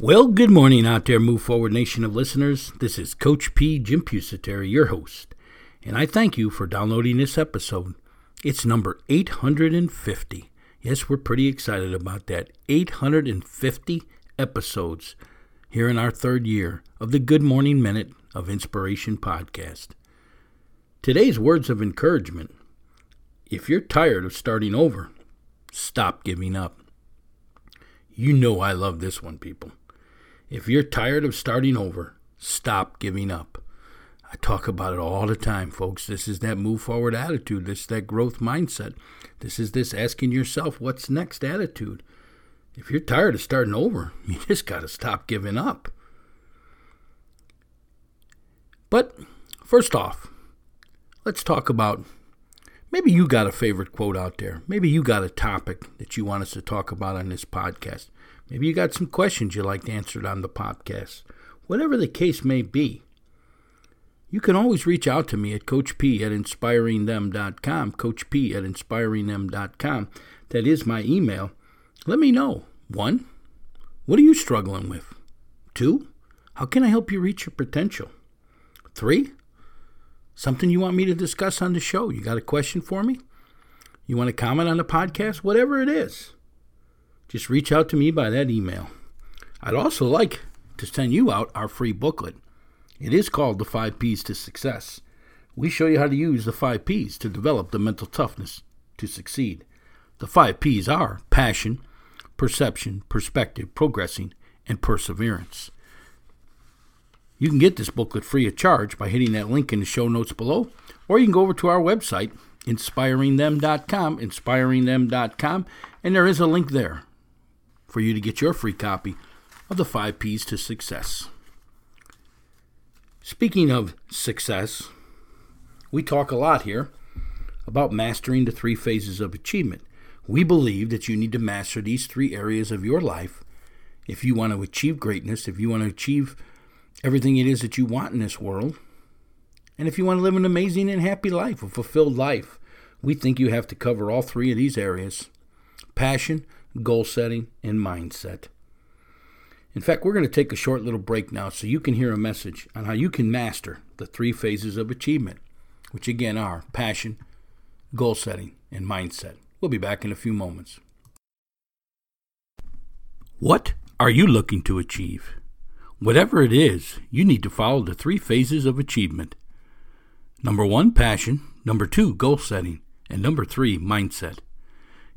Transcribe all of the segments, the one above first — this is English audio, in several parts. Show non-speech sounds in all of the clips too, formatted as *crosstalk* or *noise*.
Well, good morning out there, Move Forward Nation of listeners. This is Coach P. Jim Pusateri, your host, and I thank you for downloading this episode. It's number 850. Yes, we're pretty excited about that. 850 episodes here in our third year of the Good Morning Minute of Inspiration podcast. Today's words of encouragement if you're tired of starting over, stop giving up. You know I love this one, people. If you're tired of starting over, stop giving up. I talk about it all the time, folks. This is that move forward attitude. This is that growth mindset. This is this asking yourself what's next attitude. If you're tired of starting over, *laughs* you just got to stop giving up. But first off, let's talk about Maybe you got a favorite quote out there. Maybe you got a topic that you want us to talk about on this podcast. Maybe you got some questions you'd like answered on the podcast. Whatever the case may be, you can always reach out to me at Coach P at inspiringthem.com. Coach P at inspiringthem.com. That is my email. Let me know. One, what are you struggling with? Two, how can I help you reach your potential? Three, Something you want me to discuss on the show? You got a question for me? You want to comment on the podcast? Whatever it is, just reach out to me by that email. I'd also like to send you out our free booklet. It is called The Five P's to Success. We show you how to use the five P's to develop the mental toughness to succeed. The five P's are passion, perception, perspective, progressing, and perseverance. You can get this booklet free of charge by hitting that link in the show notes below, or you can go over to our website, inspiringthem.com, inspiringthem.com, and there is a link there for you to get your free copy of the five P's to success. Speaking of success, we talk a lot here about mastering the three phases of achievement. We believe that you need to master these three areas of your life if you want to achieve greatness, if you want to achieve everything it is that you want in this world. And if you want to live an amazing and happy life, a fulfilled life, we think you have to cover all three of these areas passion, goal setting, and mindset. In fact, we're going to take a short little break now so you can hear a message on how you can master the three phases of achievement, which again are passion, goal setting, and mindset. We'll be back in a few moments. What are you looking to achieve? Whatever it is, you need to follow the three phases of achievement. Number one, passion. Number two, goal setting. And number three, mindset.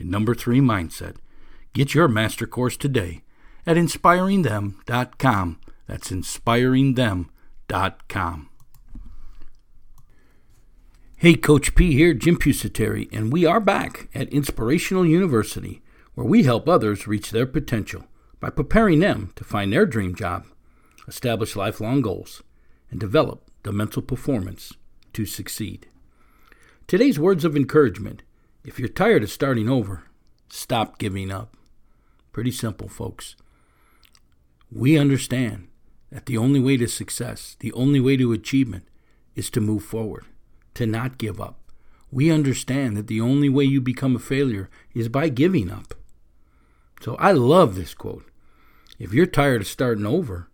And number three, mindset. Get your master course today at inspiringthem.com. That's inspiringthem.com. Hey, Coach P here, Jim Pusateri, and we are back at Inspirational University, where we help others reach their potential by preparing them to find their dream job, establish lifelong goals, and develop the mental performance to succeed. Today's words of encouragement if you're tired of starting over, stop giving up. Pretty simple, folks. We understand that the only way to success, the only way to achievement, is to move forward, to not give up. We understand that the only way you become a failure is by giving up. So I love this quote. If you're tired of starting over,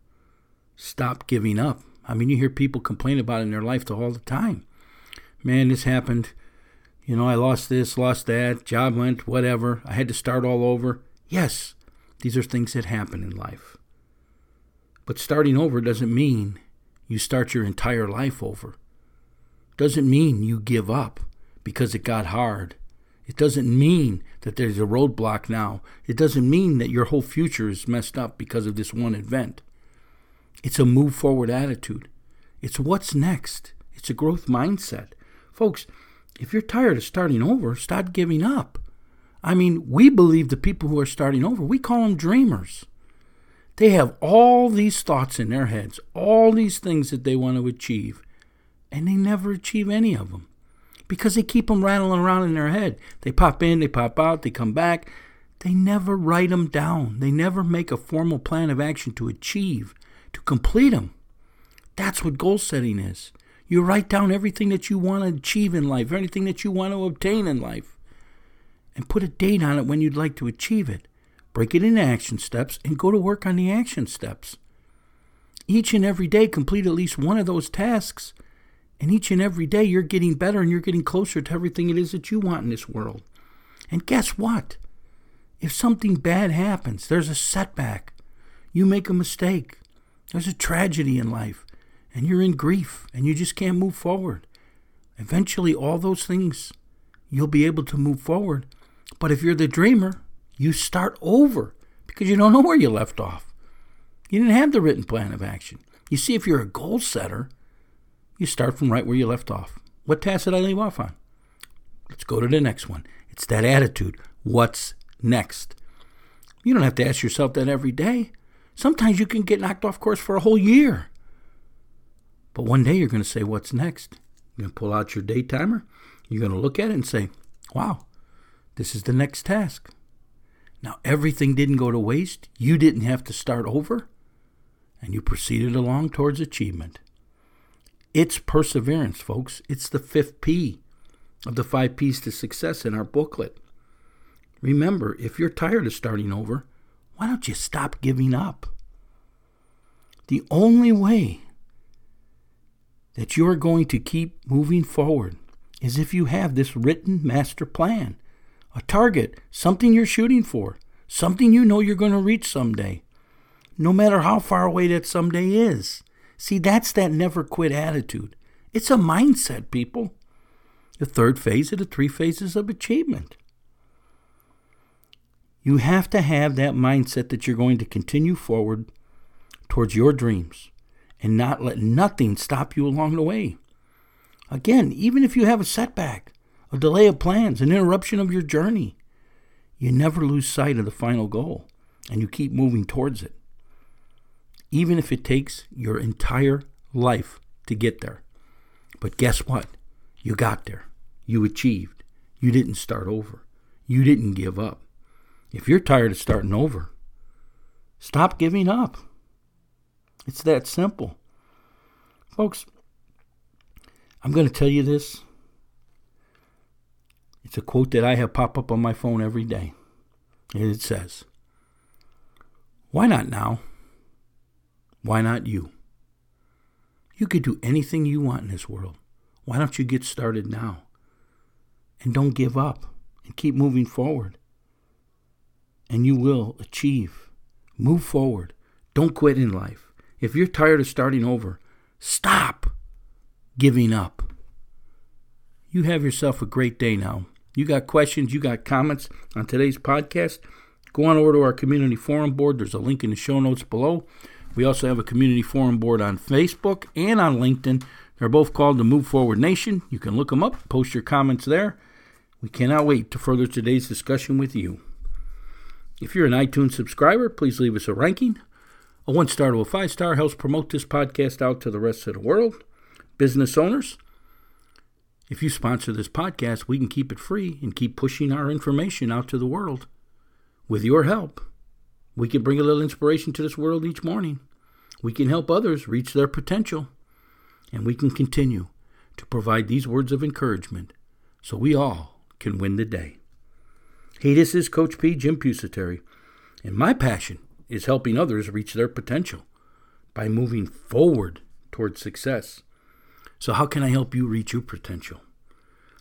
stop giving up. I mean, you hear people complain about it in their life all the time. Man, this happened. You know, I lost this, lost that, job went, whatever. I had to start all over. Yes, these are things that happen in life. But starting over doesn't mean you start your entire life over. Doesn't mean you give up because it got hard. It doesn't mean that there's a roadblock now. It doesn't mean that your whole future is messed up because of this one event. It's a move forward attitude. It's what's next. It's a growth mindset. Folks, if you're tired of starting over, start giving up. I mean, we believe the people who are starting over, we call them dreamers. They have all these thoughts in their heads, all these things that they want to achieve, and they never achieve any of them because they keep them rattling around in their head. They pop in, they pop out, they come back. They never write them down. They never make a formal plan of action to achieve, to complete them. That's what goal setting is. You write down everything that you want to achieve in life, or anything that you want to obtain in life, and put a date on it when you'd like to achieve it break it into action steps, and go to work on the action steps. Each and every day, complete at least one of those tasks. And each and every day, you're getting better and you're getting closer to everything it is that you want in this world. And guess what? If something bad happens, there's a setback, you make a mistake, there's a tragedy in life, and you're in grief and you just can't move forward. Eventually, all those things, you'll be able to move forward. But if you're the dreamer, you start over because you don't know where you left off. You didn't have the written plan of action. You see, if you're a goal setter, you start from right where you left off. What task did I leave off on? Let's go to the next one. It's that attitude. What's next? You don't have to ask yourself that every day. Sometimes you can get knocked off course for a whole year. But one day you're going to say, What's next? You're going to pull out your day timer. You're going to look at it and say, Wow, this is the next task. Now, everything didn't go to waste. You didn't have to start over. And you proceeded along towards achievement. It's perseverance, folks. It's the fifth P of the five P's to success in our booklet. Remember, if you're tired of starting over, why don't you stop giving up? The only way that you're going to keep moving forward is if you have this written master plan a target, something you're shooting for, something you know you're going to reach someday, no matter how far away that someday is. See, that's that never quit attitude. It's a mindset, people. The third phase of the three phases of achievement. You have to have that mindset that you're going to continue forward towards your dreams and not let nothing stop you along the way. Again, even if you have a setback, a delay of plans, an interruption of your journey. You never lose sight of the final goal and you keep moving towards it, even if it takes your entire life to get there. But guess what? You got there. You achieved. You didn't start over. You didn't give up. If you're tired of starting over, stop giving up. It's that simple. Folks, I'm going to tell you this. It's a quote that I have pop up on my phone every day. And it says, Why not now? Why not you? You could do anything you want in this world. Why don't you get started now? And don't give up and keep moving forward. And you will achieve. Move forward. Don't quit in life. If you're tired of starting over, stop giving up. You have yourself a great day now. You got questions, you got comments on today's podcast, go on over to our community forum board. There's a link in the show notes below. We also have a community forum board on Facebook and on LinkedIn. They're both called the Move Forward Nation. You can look them up, post your comments there. We cannot wait to further today's discussion with you. If you're an iTunes subscriber, please leave us a ranking. A one star to a five star helps promote this podcast out to the rest of the world. Business owners, if you sponsor this podcast, we can keep it free and keep pushing our information out to the world. With your help, we can bring a little inspiration to this world each morning. We can help others reach their potential. And we can continue to provide these words of encouragement so we all can win the day. Hey, this is Coach P, Jim Pusateri, and my passion is helping others reach their potential by moving forward towards success. So, how can I help you reach your potential?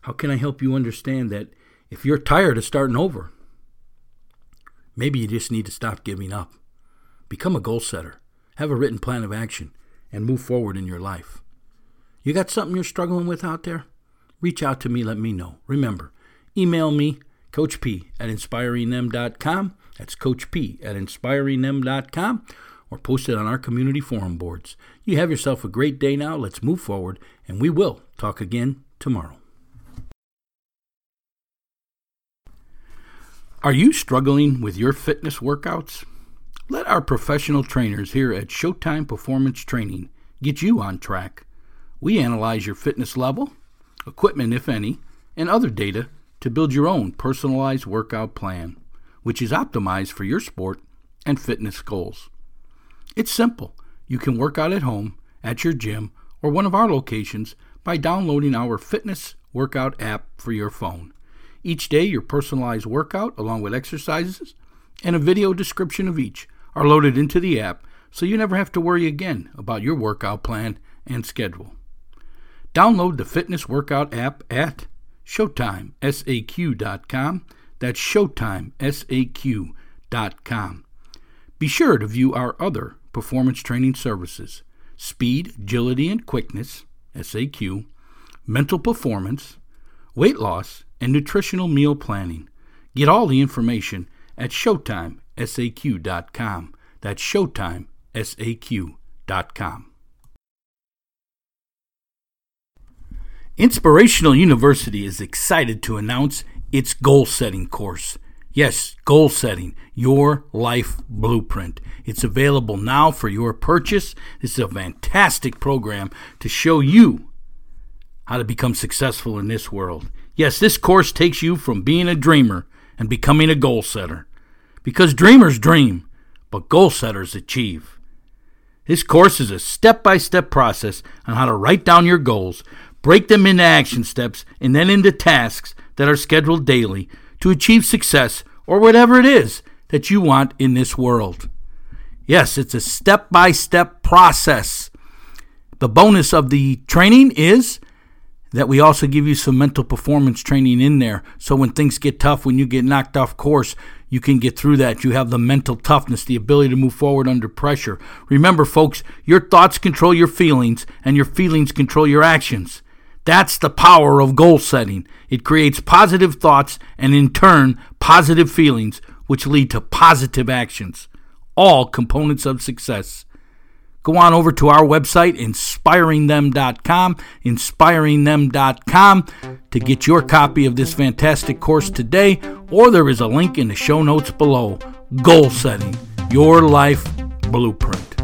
How can I help you understand that if you're tired of starting over, maybe you just need to stop giving up? Become a goal setter, have a written plan of action, and move forward in your life. You got something you're struggling with out there? Reach out to me, let me know. Remember, email me, Coach P at inspiringthem.com. That's Coach P at inspiringthem.com or post it on our community forum boards. You have yourself a great day now. Let's move forward, and we will talk again tomorrow. Are you struggling with your fitness workouts? Let our professional trainers here at Showtime Performance Training get you on track. We analyze your fitness level, equipment, if any, and other data to build your own personalized workout plan, which is optimized for your sport and fitness goals. It's simple. You can work out at home, at your gym, or one of our locations by downloading our fitness workout app for your phone. Each day, your personalized workout, along with exercises and a video description of each, are loaded into the app so you never have to worry again about your workout plan and schedule. Download the fitness workout app at ShowtimeSAQ.com. That's ShowtimeSAQ.com. Be sure to view our other performance training services speed, agility, and quickness, SAQ, mental performance, weight loss, and nutritional meal planning. Get all the information at ShowtimeSAQ.com. That's ShowtimeSAQ.com. Inspirational University is excited to announce its goal setting course. Yes, goal setting, your life blueprint. It's available now for your purchase. This is a fantastic program to show you how to become successful in this world. Yes, this course takes you from being a dreamer and becoming a goal setter. Because dreamers dream, but goal setters achieve. This course is a step by step process on how to write down your goals, break them into action steps, and then into tasks that are scheduled daily to achieve success or whatever it is that you want in this world. Yes, it's a step by step process. The bonus of the training is that we also give you some mental performance training in there. So when things get tough, when you get knocked off course, you can get through that. You have the mental toughness, the ability to move forward under pressure. Remember, folks, your thoughts control your feelings, and your feelings control your actions. That's the power of goal setting. It creates positive thoughts and, in turn, positive feelings, which lead to positive actions. All components of success. Go on over to our website, inspiringthem.com, inspiringthem.com, to get your copy of this fantastic course today, or there is a link in the show notes below. Goal setting, your life blueprint.